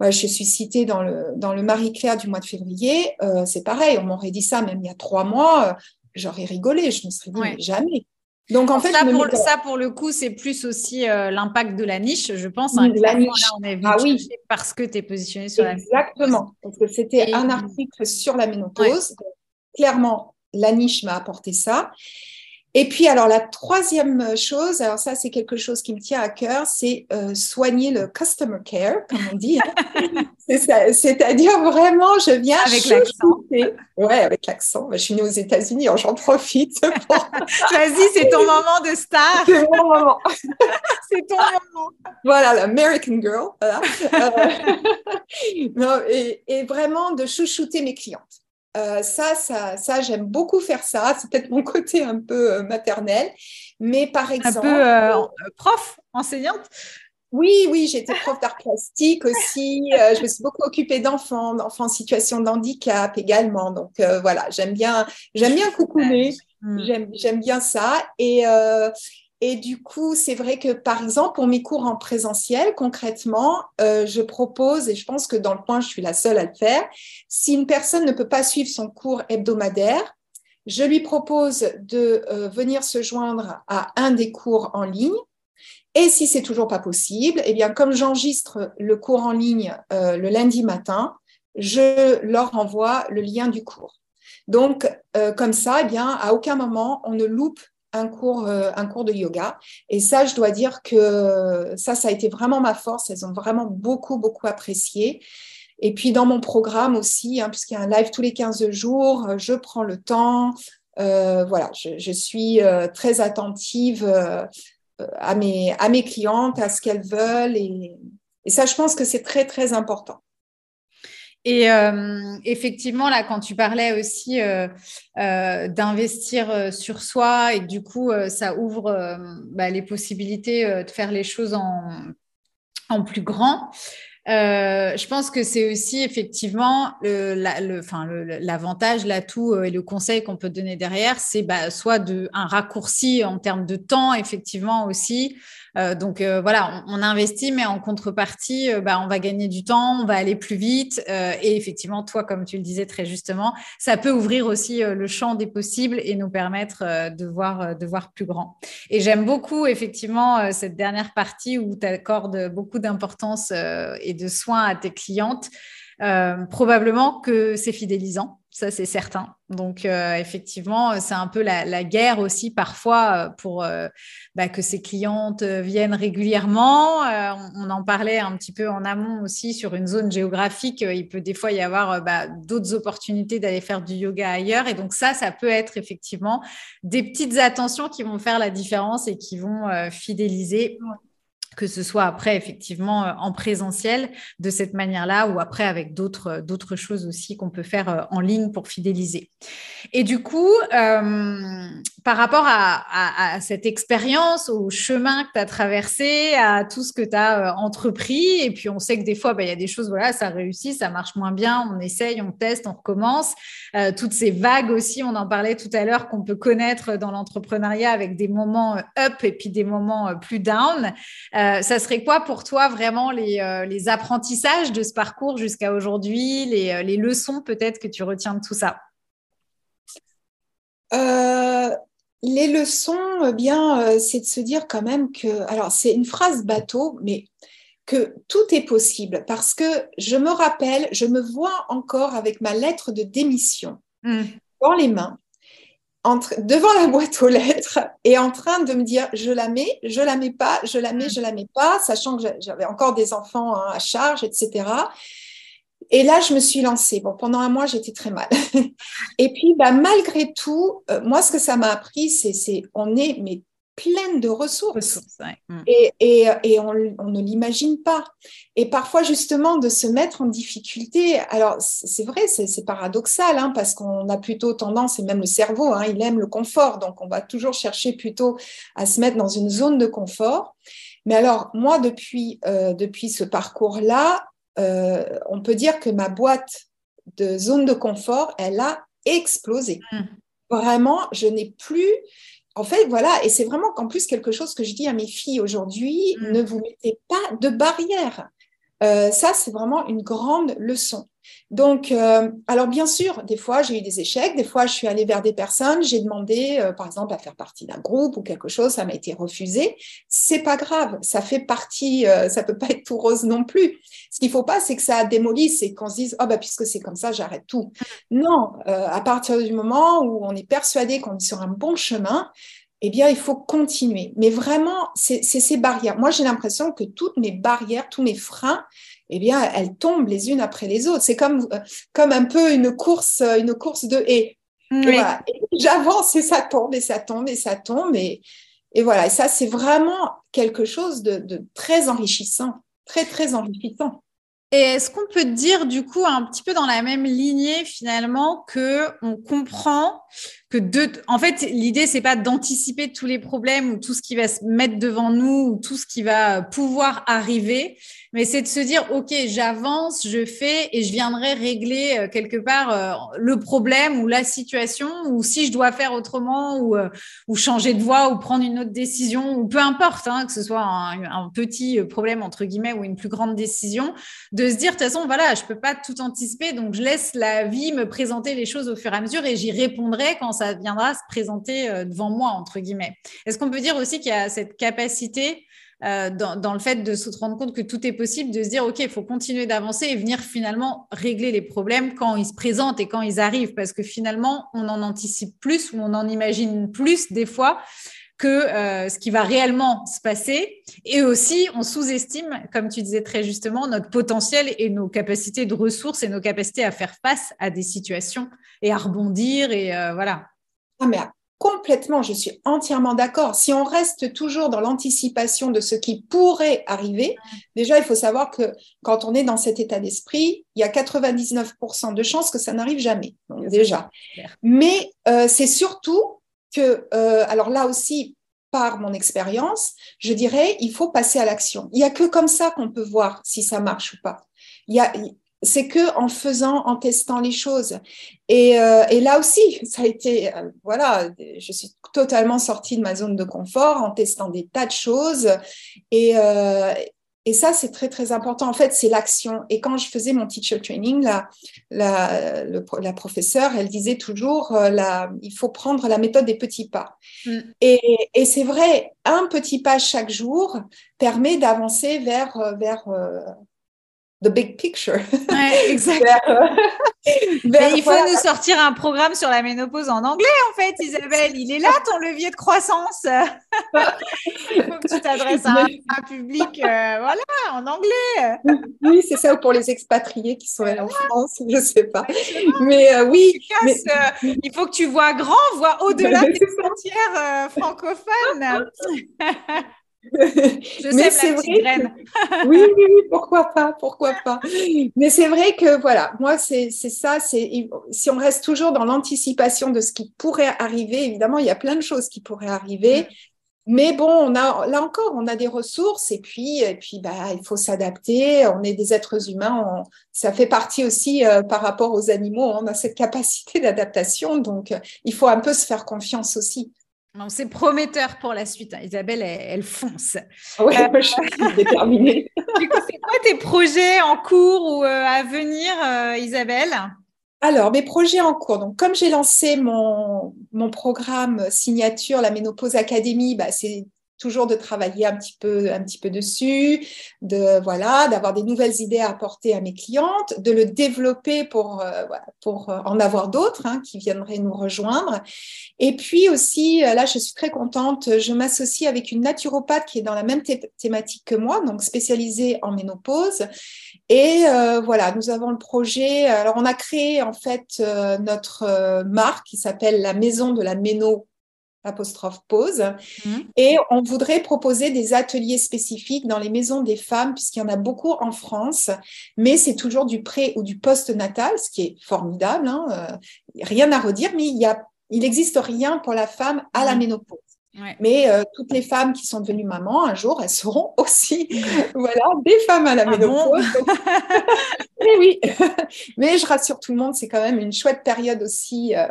je suis citée dans le, dans le Marie-Claire du mois de février. c'est pareil, on m'aurait dit ça même il y a trois mois. J'aurais rigolé. Je me serais dit, jamais. Donc en fait, ça, pour, ça pour le coup, c'est plus aussi euh, l'impact de la niche, je pense. Hein, la niche. Là, on est ah oui. parce que tu es positionné sur la Exactement. Parce que c'était un article sur la ménopause. Clairement, la niche m'a apporté ça. Et puis, alors, la troisième chose, alors ça, c'est quelque chose qui me tient à cœur, c'est euh, soigner le customer care, comme on dit. Hein. C'est-à-dire vraiment, je viens avec l'accent. Ouais, avec l'accent. Je suis née aux États-Unis, j'en profite. Vas-y, c'est ton moment de star. C'est mon moment. c'est ton moment. Voilà, l'American girl. Voilà. Euh, et, et vraiment de chouchouter mes clientes. Euh, ça, ça, ça j'aime beaucoup faire ça. C'est peut-être mon côté un peu euh, maternel. Mais par exemple. Un peu euh, prof, enseignante? Oui, oui, j'étais prof d'art plastique aussi. je me suis beaucoup occupée d'enfants, d'enfants en situation de handicap également. Donc voilà, j'aime bien, j'aime bien coucouner. Hmm. J'aime bien ça. Et, et du coup, c'est vrai que, par exemple, pour mes cours en présentiel, concrètement, euh, je propose, et je pense que dans le point, je suis la seule à le faire, si une personne ne peut pas suivre son cours hebdomadaire, je lui propose de euh, venir se joindre à un des cours en ligne. Et si c'est toujours pas possible, eh bien, comme j'enregistre le cours en ligne euh, le lundi matin, je leur envoie le lien du cours. Donc, comme ça, eh bien, à aucun moment on ne loupe un cours, euh, un cours de yoga. Et ça, je dois dire que ça, ça a été vraiment ma force. Elles ont vraiment beaucoup, beaucoup apprécié. Et puis dans mon programme aussi, hein, puisqu'il y a un live tous les 15 jours, euh, je prends le temps. Euh, voilà, je, suis très attentive à, mes, à mes clientes, à ce qu'elles veulent. et ça, je pense que c'est très, très important. Et euh, effectivement, là, quand tu parlais aussi euh, euh, d'investir sur soi et du coup, ça ouvre bah, les possibilités de faire les choses en, en plus grand. je pense que c'est aussi effectivement l'avantage, l'atout et le conseil qu'on peut donner derrière, c'est bah, soit de, un raccourci en termes de temps, effectivement aussi, euh, donc euh, voilà, on, investit, mais en contrepartie, euh, bah, on va gagner du temps, on va aller plus vite. et effectivement, toi, comme tu le disais très justement, ça peut ouvrir aussi le champ des possibles et nous permettre de, voir, de voir plus grand. Et j'aime beaucoup effectivement cette dernière partie où tu accordes beaucoup d'importance et de soins à tes clientes. probablement que c'est fidélisant ça c'est certain. Donc euh, effectivement, c'est un peu la, guerre aussi parfois euh, pour euh, bah, que ces clientes viennent régulièrement. On, en parlait un petit peu en amont aussi sur une zone géographique. Il peut des fois y avoir bah, d'autres opportunités d'aller faire du yoga ailleurs. Et donc ça, ça peut être effectivement des petites attentions qui vont faire la différence et qui vont fidéliser que ce soit après effectivement euh, en présentiel de cette manière-là ou après avec d'autres euh, d'autres choses aussi qu'on peut faire euh, en ligne pour fidéliser. Et du coup, par rapport à, cette expérience, au chemin que tu as traversé, à tout ce que tu as entrepris, et puis on sait que des fois, bah, il y a des choses, voilà, ça réussit, ça marche moins bien, on essaye, on teste, on recommence. toutes ces vagues aussi, on en parlait tout à l'heure, qu'on peut connaître dans l'entrepreneuriat avec des moments up et puis des moments plus down. Ça serait quoi pour toi vraiment les, euh, les apprentissages de ce parcours jusqu'à aujourd'hui, les, les, leçons peut-être que tu retiens de tout ça? Les leçons, eh bien, c'est de se dire quand même que, alors c'est une phrase bateau, mais que tout est possible parce que je me rappelle, je me vois encore avec ma lettre de démission mmh. dans les mains, entre, devant la boîte aux lettres et en train de me dire je la mets, je la mets pas, je la mets, mmh. je la mets pas, sachant que j'avais encore des enfants hein, à charge, etc. Et là, je me suis lancée. Bon, pendant un mois, j'étais très mal. et puis, bah, malgré tout, euh, moi, ce que ça m'a appris, c'est, on est mais pleine de ressources. Mm. Et, et, on, ne l'imagine pas. Et parfois, justement, de se mettre en difficulté. Alors, c'est vrai, c'est paradoxal, hein, parce qu'on a plutôt tendance, et même le cerveau, hein, il aime le confort. Donc, on va toujours chercher plutôt à se mettre dans une zone de confort. Mais alors, moi, depuis, euh, depuis ce parcours-là, euh, on peut dire que ma boîte de zone de confort, elle a explosé. Mm. Vraiment, je n'ai plus en fait, voilà, et c'est vraiment qu'en plus quelque chose que je dis à mes filles aujourd'hui, mm. ne vous mettez pas de barrière. Euh, ça, c'est vraiment une grande leçon. Donc, euh, alors bien sûr, des fois, j'ai eu des échecs, des fois, je suis allée vers des personnes, j'ai demandé, euh, par exemple, à faire partie d'un groupe ou quelque chose, ça m'a été refusé. C'est pas grave, ça fait partie, ça peut pas être tout rose non plus. Ce qu'il faut pas, c'est que ça démolisse et qu'on se dise, oh bah puisque c'est comme ça, j'arrête tout. Non, à partir du moment où on est persuadé qu'on est sur un bon chemin, eh bien, il faut continuer. Mais vraiment, c'est ces barrières. Moi, j'ai l'impression que toutes mes barrières, tous mes freins, eh bien, elles tombent les unes après les autres. C'est comme, euh, comme un peu une course, une course de haies. J'avance et ça tombe et ça tombe et ça tombe. Et, et voilà. Et ça, c'est vraiment quelque chose de, de très enrichissant. Très, très enrichissant. Et est-ce qu'on peut dire du coup un petit peu dans la même lignée finalement que on comprend que de, en fait l'idée c'est pas d'anticiper tous les problèmes ou tout ce qui va se mettre devant nous ou tout ce qui va pouvoir arriver, mais c'est de se dire, OK, j'avance, je fais et je viendrai régler euh, quelque part euh, le problème ou la situation, ou si je dois faire autrement ou, euh, ou changer de voie ou prendre une autre décision, ou peu importe, hein, que ce soit un, petit problème, entre guillemets, ou une plus grande décision, de se dire, de toute façon, voilà, je peux pas tout anticiper, donc je laisse la vie me présenter les choses au fur et à mesure et j'y répondrai quand ça viendra se présenter devant moi, entre guillemets. Est-ce qu'on peut dire aussi qu'il y a cette capacité euh, dans, le fait de se rendre compte que tout est possible, de se dire, OK, il faut continuer d'avancer et venir finalement régler les problèmes quand ils se présentent et quand ils arrivent, parce que finalement, on en anticipe plus ou on en imagine plus des fois que euh, ce qui va réellement se passer. Et aussi, on sous-estime, comme tu disais très justement, notre potentiel et nos capacités de ressources et nos capacités à faire face à des situations et à rebondir. Et euh, voilà. Ah, mais Complètement, je suis entièrement d'accord. Si on reste toujours dans l'anticipation de ce qui pourrait arriver, déjà, il faut savoir que quand on est dans cet état d'esprit, il y a 99% de chances que ça n'arrive jamais. déjà. Mais euh, c'est surtout que, euh, alors là aussi, par mon expérience, je dirais, il faut passer à l'action. Il n'y a que comme ça qu'on peut voir si ça marche ou pas. Il y a, c'est que en faisant, en testant les choses. Et, euh, là aussi, ça a été, euh, voilà, je suis totalement sortie de ma zone de confort en testant des tas de choses. Et, euh, et ça, c'est très, très important. En fait, c'est l'action. Et quand je faisais mon teacher training, la, la, la professeure, elle disait toujours, la, il faut prendre la méthode des petits pas. Mm. Et, et c'est vrai, un petit pas chaque jour permet d'avancer vers, vers the big picture. Ouais, exactement. il faut nous sortir un programme sur la ménopause en anglais, en fait, Isabelle. Il est là, ton levier de croissance. il faut que tu t'adresses à, un public, euh, voilà, en anglais. Oui, c'est ça, pour les expatriés qui sont en France, je ne sais pas. Mais euh, oui. Euh, il faut que tu vois grand, vois au-delà des frontières francophones. Mais c'est vrai. oui, oui, oui, pourquoi pas, pourquoi pas. Mais c'est vrai que voilà, moi c'est ça, c'est si on reste toujours dans l'anticipation de ce qui pourrait arriver, évidemment il y a plein de choses qui pourraient arriver. Mm. Mais bon, on a, là encore, on a des ressources et puis, et puis bah, il faut s'adapter. On est des êtres humains. ça fait partie aussi euh, par rapport aux animaux. On a cette capacité d'adaptation. Donc, il faut un peu se faire confiance aussi. C'est prometteur pour la suite. Hein. Isabelle, elle, fonce. Oui, euh, je suis déterminée. du coup, c'est quoi tes projets en cours ou à venir, Isabelle? Alors, mes projets en cours. Donc, comme j'ai lancé mon, mon programme signature, la Ménopause Académie, bah, c'est toujours de travailler un petit peu, un petit peu dessus, de voilà, d'avoir des nouvelles idées à apporter à mes clientes, de le développer pour euh, pour euh, en avoir d'autres hein, qui viendraient nous rejoindre. Et puis aussi, euh, là, je suis très contente. Je m'associe avec une naturopathe qui est dans la même thématique que moi, donc spécialisée en ménopause. Et voilà, nous avons le projet. Alors, on a créé en fait notre marque qui s'appelle la Maison de la Méno apostrophe pause. Mmh. Et on voudrait proposer des ateliers spécifiques dans les maisons des femmes, puisqu'il y en a beaucoup en France, mais c'est toujours du pré ou du post-natal, ce qui est formidable. Hein, euh, rien à redire, mais il y a, il n'existe rien pour la femme à la mmh. Mais euh, toutes les femmes qui sont devenues mamans, un jour, elles seront aussi voilà, des femmes à la ah ménopause. mais oui, mais je rassure tout le monde, c'est quand même une chouette période aussi, euh,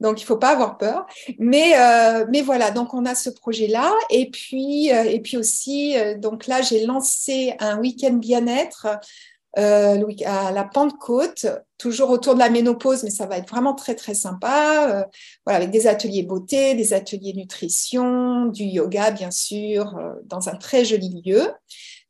donc il faut pas avoir peur. Mais, euh, mais voilà, donc on a ce projet-là. Et puis, et puis aussi, donc là, j'ai lancé un week-end bien-être euh, à la Pentecôte, toujours autour de la ménopause, mais ça va être vraiment très très sympa. Euh, voilà, avec des ateliers beauté, des ateliers nutrition, du yoga bien sûr, euh, dans un très joli lieu.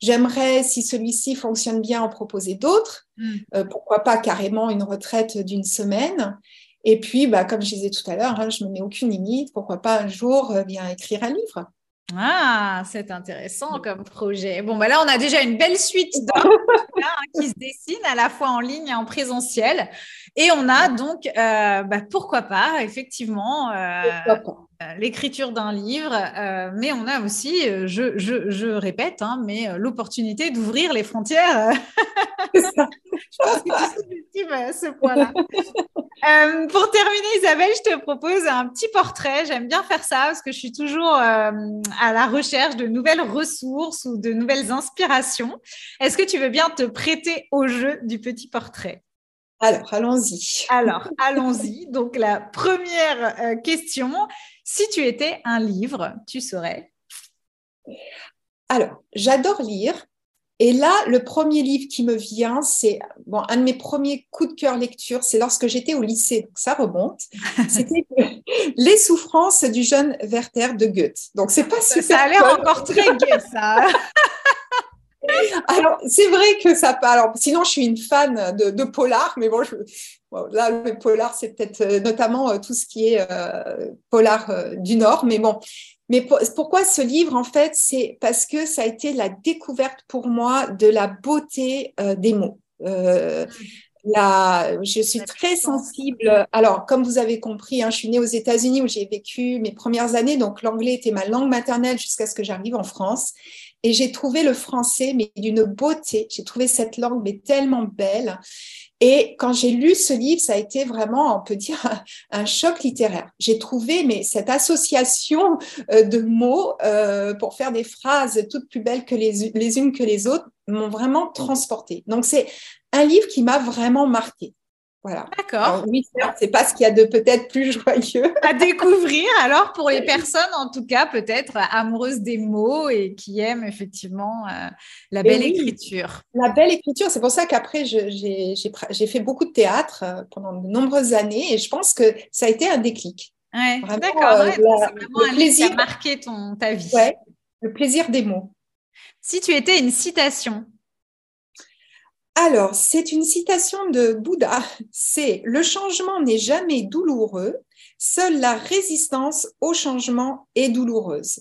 J'aimerais, si celui-ci fonctionne bien, en proposer d'autres. Mm. Euh, pourquoi pas carrément une retraite d'une semaine. Et puis, bah, comme je disais tout à l'heure, hein, je me mets aucune limite. Pourquoi pas un jour bien écrire un livre ah, c'est intéressant comme projet. Bon, bah là, on a déjà une belle suite hein, qui se dessine à la fois en ligne et en présentiel. Et on a donc, euh, bah, pourquoi pas, effectivement, euh, euh, l'écriture d'un livre, mais on a aussi, je, répète, hein, mais l'opportunité d'ouvrir les frontières. Ça. je pense que tu sous ce point-là. pour terminer, Isabelle, je te propose un petit portrait. J'aime bien faire ça parce que je suis toujours à la recherche de nouvelles ressources ou de nouvelles inspirations. Est-ce que tu veux bien te prêter au jeu du petit portrait? Alors, allons-y. Alors, allons-y. Donc, la première euh, question, si tu étais un livre, tu serais Alors, j'adore lire. Et là, le premier livre qui me vient, c'est bon, un de mes premiers coups de cœur lecture, c'est lorsque j'étais au lycée, donc ça remonte. C'était Les souffrances du jeune Werther de Goethe. Donc c'est pas super. Ça a l'air encore très gai, ça. Alors, c'est vrai que ça. Alors, sinon, je suis une fan de, polar, mais bon, là, le polar, c'est peut-être euh, notamment euh, tout ce qui est euh, polar du Nord. Mais bon, mais pourquoi ce livre, en fait, c'est parce que ça a été la découverte pour moi de la beauté des mots. Là, je suis très sensible. Alors, comme vous avez compris, hein, je suis née aux États-Unis où j'ai vécu mes premières années, donc l'anglais était ma langue maternelle jusqu'à ce que j'arrive en France. Et j'ai trouvé le français, mais d'une beauté. J'ai trouvé cette langue, mais tellement belle. Et quand j'ai lu ce livre, ça a été vraiment, on peut dire, un, choc littéraire. J'ai trouvé mais cette association euh, de mots euh, pour faire des phrases toutes plus belles que les, les unes que les autres m'ont vraiment transportée. Donc c'est un livre qui m'a vraiment marqué. Voilà. D'accord. Oui, c'est pas ce qu'il y a de peut-être plus joyeux. à découvrir alors pour les personnes, en tout cas, peut-être amoureuses des mots et qui aiment effectivement euh, la belle écriture. La belle écriture, c'est pour ça qu'après, j'ai fait beaucoup de théâtre euh, pendant de nombreuses années et je pense que ça a été un déclic. Ouais, D'accord, euh, c'est vraiment un plaisir qui a marqué ton, ta vie. Ouais, le plaisir des mots. Si tu étais une citation, alors, c'est une citation de Bouddha. C'est Le changement n'est jamais douloureux, seule la résistance au changement est douloureuse.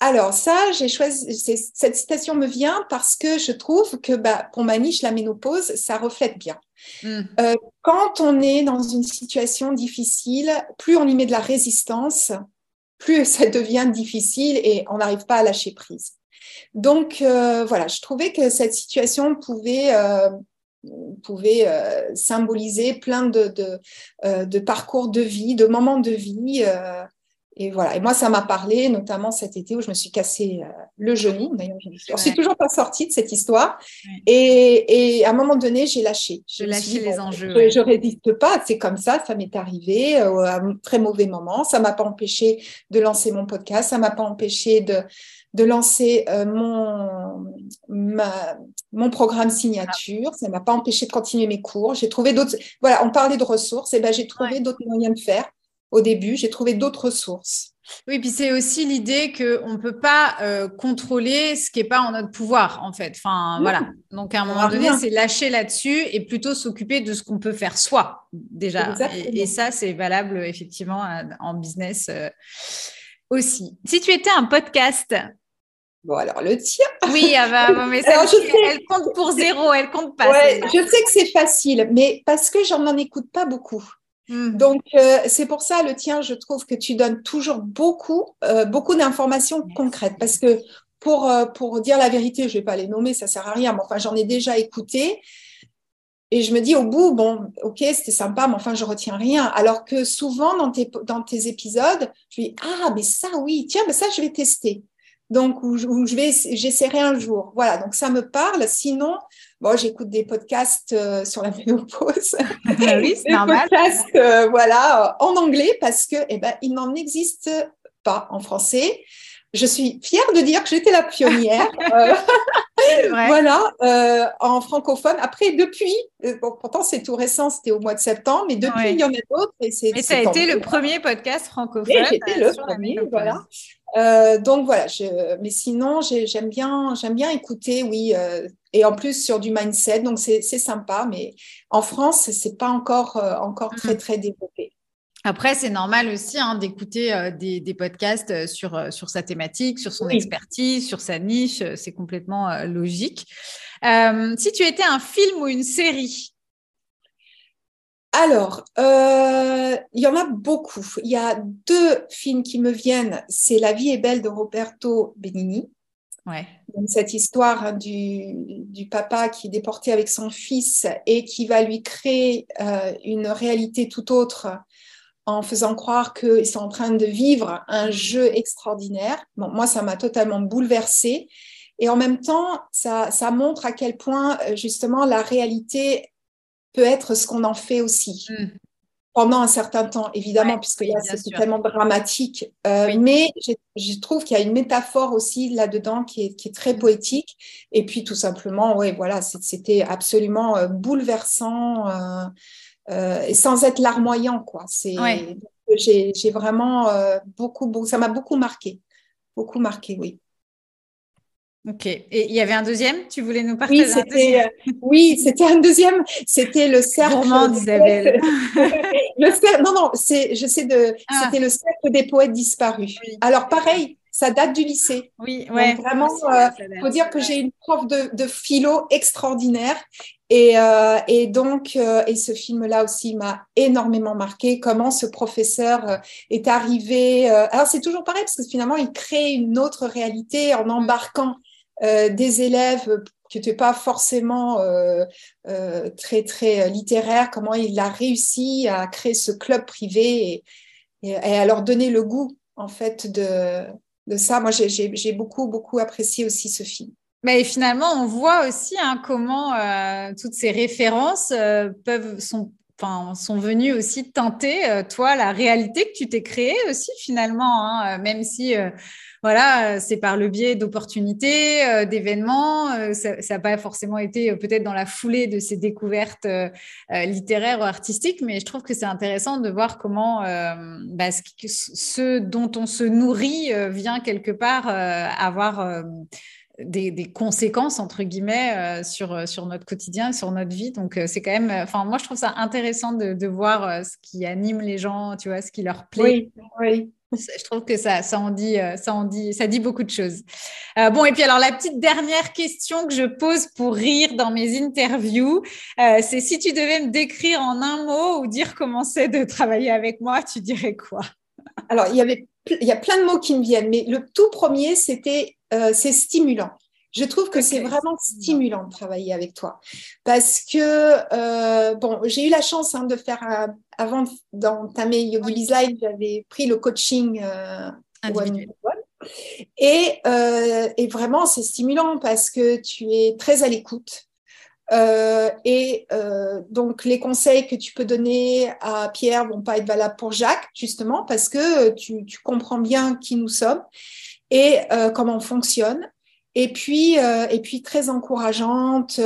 Alors ça, j'ai choisi cette citation me vient parce que je trouve que bah, pour ma niche la ménopause, ça reflète bien. Hmm. Euh, quand on est dans une situation difficile, plus on y met de la résistance, plus ça devient difficile et on n'arrive pas à lâcher prise. Donc euh, voilà, je trouvais que cette situation pouvait, euh, pouvait euh, symboliser plein de, de, de, parcours de vie, de moments de vie et voilà. Et moi, ça m'a parlé, notamment cet été où je me suis cassé le genou. D'ailleurs, je ne suis toujours pas sortie de cette histoire. Et, et, à un moment donné, j'ai lâché. Je lâché les enjeux. Je, ne résiste pas. C'est comme ça. Ça m'est arrivé à un très mauvais moment. Ça m'a pas empêché de lancer mon podcast. Ça m'a pas empêché de de lancer euh, mon, ma, mon programme signature. Ça m'a pas empêché de continuer mes cours. J'ai trouvé d'autres. Voilà, on parlait de ressources. Et ben, j'ai trouvé d'autres moyens de faire au début. J'ai trouvé d'autres sources. Oui, puis c'est aussi l'idée qu'on ne peut pas euh, contrôler ce qui n'est pas en notre pouvoir, en fait. Enfin, voilà. Donc, à un moment donné, c'est lâcher là-dessus et plutôt s'occuper de ce qu'on peut faire soi, déjà. Et, ça, c'est valable, effectivement, en business euh, aussi. Si tu étais un podcast, Bon, alors le tien. Oui, ah bah, mais ça, elle compte pour zéro, elle compte pas. Ouais, je sais que c'est facile, mais parce que j'en en écoute pas beaucoup. Hmm. Donc, euh, c'est pour ça, le tien, je trouve que tu donnes toujours beaucoup, euh, beaucoup d'informations concrètes. Parce que pour, euh, pour dire la vérité, je vais pas les nommer, ça sert à rien, mais enfin, j'en ai déjà écouté. Et je me dis au bout, bon, ok, c'était sympa, mais enfin, je retiens rien. Alors que souvent, dans tes, dans tes épisodes, je dis, ah, mais ça, oui, tiens, mais ça, je vais tester donc où, je vais, j'essaierai un jour. Voilà, donc ça me parle. Sinon, bon, j'écoute des podcasts euh, sur la ménopause. Ah oui, c'est normal. Podcasts, euh, voilà, en anglais parce que, eh ben, il n'en existe pas en français. Je suis fière de dire que j'étais la pionnière. Euh, voilà, en francophone. Après, depuis, pourtant c'est tout récent, c'était au mois de septembre, mais depuis, il y en a d'autres. Et mais ça a été le premier podcast francophone. J'étais le premier, voilà. Euh, donc voilà, je, mais sinon j'aime bien, j'aime bien écouter, oui, euh, et en plus sur du mindset, donc c'est sympa, mais en France c'est pas encore euh, encore très mm. très développé. Après, c'est normal aussi hein, d'écouter des, des, podcasts sur, sur sa thématique, sur son expertise, sur sa niche. C'est complètement logique. si tu étais un film ou une série, alors, euh, il y en a beaucoup. Il y a deux films qui me viennent. C'est La vie est belle de Roberto Benigni. Ouais. Donc, cette histoire hein, du, du, papa qui est déporté avec son fils et qui va lui créer euh, une réalité tout autre en faisant croire qu'ils sont en train de vivre un jeu extraordinaire. Bon, moi, ça m'a totalement bouleversée. Et en même temps, ça, ça montre à quel point, euh, justement, la réalité peut être ce qu'on en fait aussi. Mm. Pendant un certain temps, évidemment, puisque là, c'est tellement dramatique. Euh, mais je trouve qu'il y a une métaphore aussi là-dedans qui est, qui est, très mm. poétique. Et puis, tout simplement, ouais, voilà, c'était absolument euh, bouleversant euh, et sans être larmoyant, quoi. C'est, j'ai vraiment beaucoup, beaucoup, ça m'a beaucoup marqué, beaucoup marqué, oui. Ok. Et il y avait un deuxième? Tu voulais nous partager Oui, c'était, euh, oui, c'était un deuxième. C'était le cercle. d'Isabelle. le non, non, c'est, je sais de. Ah. C'était le cercle des poètes disparus. Alors pareil, ça date du lycée. Oui, ouais. vraiment, il euh, faut dire que j'ai une prof de, de philo extraordinaire. Et, euh, et donc, et ce film-là aussi m'a énormément marqué. Comment ce professeur est arrivé. alors, c'est toujours pareil, parce que finalement, il crée une autre réalité en embarquant euh, des élèves qui n'étaient pas forcément euh, euh, très très littéraires, comment il a réussi à créer ce club privé et, à leur donner le goût en fait de, de ça? Moi, j'ai beaucoup beaucoup apprécié aussi ce film. Mais finalement, on voit aussi hein, comment toutes ces références peuvent sont Sont venus aussi tenter, toi, la réalité que tu t'es créée aussi, finalement, hein, même si voilà, c'est par le biais d'opportunités, euh, d'événements. Euh, ça n'a pas forcément été euh, peut-être dans la foulée de ces découvertes littéraires ou artistiques, mais je trouve que c'est intéressant de voir comment bah, ce, dont on se nourrit vient quelque part avoir des, conséquences entre guillemets sur sur notre quotidien, sur notre vie. Donc c'est quand même, enfin moi je trouve ça intéressant de, de voir ce qui anime les gens, tu vois, ce qui leur plaît. Oui, oui. Je trouve que ça, ça, en dit, euh, ça, en dit, ça dit beaucoup de choses. Euh, bon, et puis alors la petite dernière question que je pose pour rire dans mes interviews, euh, c'est si tu devais me décrire en un mot ou dire comment c'est de travailler avec moi, tu dirais quoi? Alors, il y avait, il y a plein de mots qui me viennent, mais le tout premier, c'était c'est stimulant. Je trouve que c'est vraiment stimulant de travailler avec toi. Parce que, bon, j'ai eu la chance hein, de faire, avant d'entamer Yogi Bizline, j'avais pris le coaching One et, et, vraiment, c'est stimulant parce que tu es très à l'écoute. Euh, et euh, donc, les conseils que tu peux donner à Pierre vont pas être valables pour Jacques, justement, parce que tu, comprends bien qui nous sommes et euh, comment on fonctionne. Et puis, et puis très encourageante,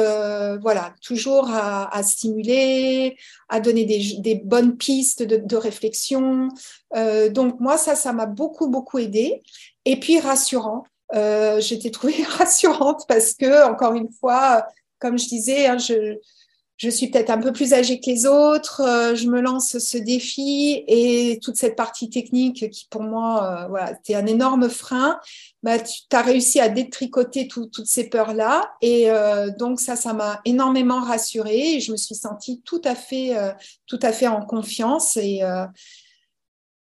voilà, toujours à, stimuler, à donner des, bonnes pistes de, réflexion. donc moi, ça, ça m'a beaucoup, beaucoup aidé. Et puis rassurant. J'étais trouvée rassurante parce que, encore une fois, comme je disais, hein, je, je, suis peut-être un peu plus âgée que les autres, euh, je me lance ce défi et toute cette partie technique qui pour moi, euh, voilà, un énorme frein. Bah, tu as réussi à détricoter toutes ces peurs-là et euh, donc ça, ça m'a énormément rassurée et je me suis sentie tout à fait, tout à fait en confiance et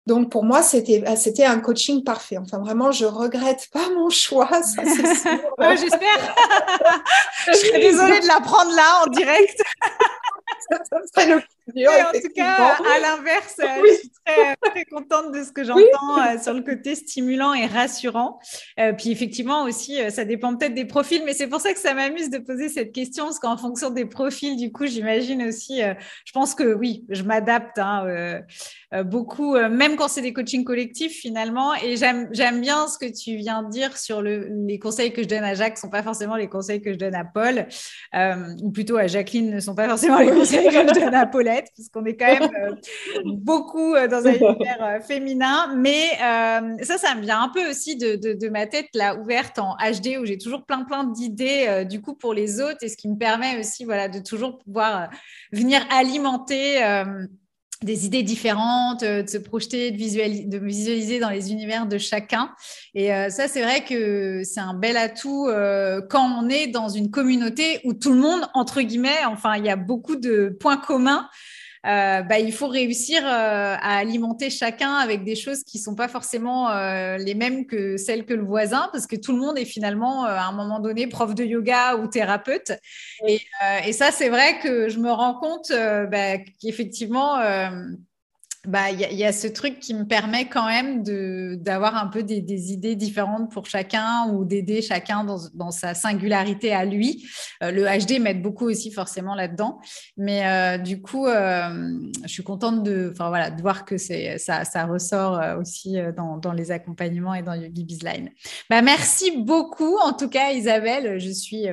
donc pour moi, c'était euh, c'était un coaching parfait. Enfin vraiment, je regrette pas mon choix, ça sûr. J'espère. je serais désolée de l'apprendre là en direct. ça, serait le plus en tout cas, à l'inverse, euh, je suis très, très, contente de ce que j'entends euh, sur le côté stimulant et rassurant. puis effectivement aussi, ça dépend peut-être des profils, mais c'est pour ça que ça m'amuse de poser cette question, parce qu'en fonction des profils, du coup, j'imagine aussi, je pense que oui, je m'adapte hein, beaucoup, même quand c'est des coachings collectifs finalement. Et j'aime bien ce que tu viens de dire sur le, les conseils que je donne à Jacques ne sont pas forcément les conseils que je donne à Paul, euh, ou plutôt à Jacqueline ne sont pas forcément les conseils que je donne à Paulette, parce qu'on est quand même euh, beaucoup euh, dans un univers féminin. Mais ça, ça me vient un peu aussi de, de, ma tête là ouverte en HD où j'ai toujours plein plein d'idées du coup pour les autres et ce qui me permet aussi voilà de toujours pouvoir venir alimenter des idées différentes, euh, de se projeter, de visualiser, de visualiser dans les univers de chacun. Et euh, ça, c'est vrai que c'est un bel atout euh, quand on est dans une communauté où tout le monde, entre guillemets, enfin, il y a beaucoup de points communs. Euh, bah, il faut réussir euh, à alimenter chacun avec des choses qui sont pas forcément euh, les mêmes que celles que le voisin, parce que tout le monde est finalement à un moment donné prof de yoga ou thérapeute. Et, et, ça, c'est vrai que je me rends compte bah, qu'effectivement bah, il y, a ce truc qui me permet quand même d'avoir un peu des, idées différentes pour chacun ou d'aider chacun dans, dans, sa singularité à lui. Euh, le HD m'aide beaucoup aussi forcément là-dedans. Mais euh, du coup, euh, je suis contente de, voilà, de voir que ça, ça ressort aussi dans, dans, les accompagnements et dans Yogi Bizline. Bah, merci beaucoup en tout cas Isabelle. Je suis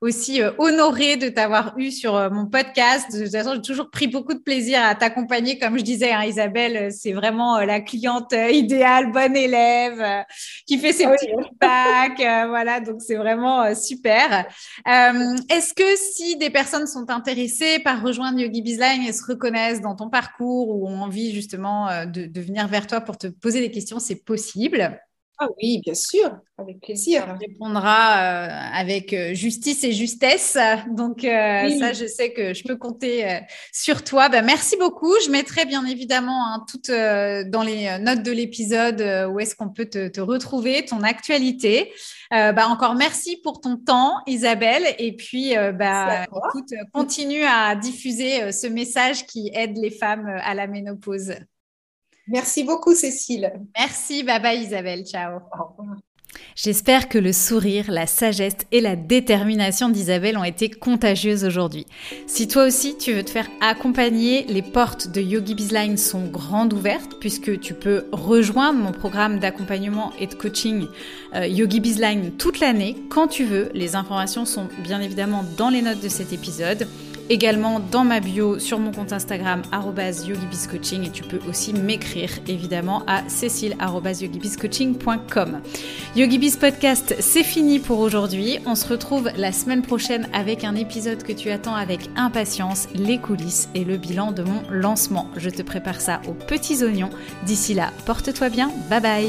aussi honorée de t'avoir eu sur mon podcast. De toute façon, j'ai toujours pris beaucoup de plaisir à t'accompagner, comme je disais, hein, c'est vraiment euh, la cliente euh, idéale, bonne élève, euh, qui fait ses ah petits feedbacks. voilà, donc c'est vraiment super. Est-ce que si des personnes sont intéressées par rejoindre Yogi Bizline et se reconnaissent dans ton parcours ou ont envie justement de venir vers toi pour te poser des questions, c'est possible ah oui, bien sûr, avec plaisir. On répondra euh, avec euh, justice et justesse. Donc, euh, ça, je sais que je peux compter sur toi. Bah, merci beaucoup. Je mettrai bien évidemment hein, tout dans les notes de l'épisode où est-ce qu'on peut te, retrouver, ton actualité. Bah, encore merci pour ton temps, Isabelle. Et puis, bah, écoute, continue à diffuser ce message qui aide les femmes à la ménopause. Merci beaucoup, Cécile. Merci. Bye bye, Isabelle. Ciao. J'espère que le sourire, la sagesse et la détermination d'Isabelle ont été contagieuses aujourd'hui. Si toi aussi tu veux te faire accompagner, les portes de Yogi Bizline sont grandes ouvertes puisque tu peux rejoindre mon programme d'accompagnement et de coaching euh, Yogi Bizline toute l'année quand tu veux. Les informations sont bien évidemment dans les notes de cet épisode également dans ma bio sur mon compte Instagram @yogibiscoaching et tu peux aussi m'écrire évidemment à cécile@yogibiscoaching.com. YogiBiz podcast, c'est fini pour aujourd'hui. On se retrouve la semaine prochaine avec un épisode que tu attends avec impatience, les coulisses et le bilan de mon lancement. Je te prépare ça aux petits oignons. D'ici là, porte-toi bien. Bye bye.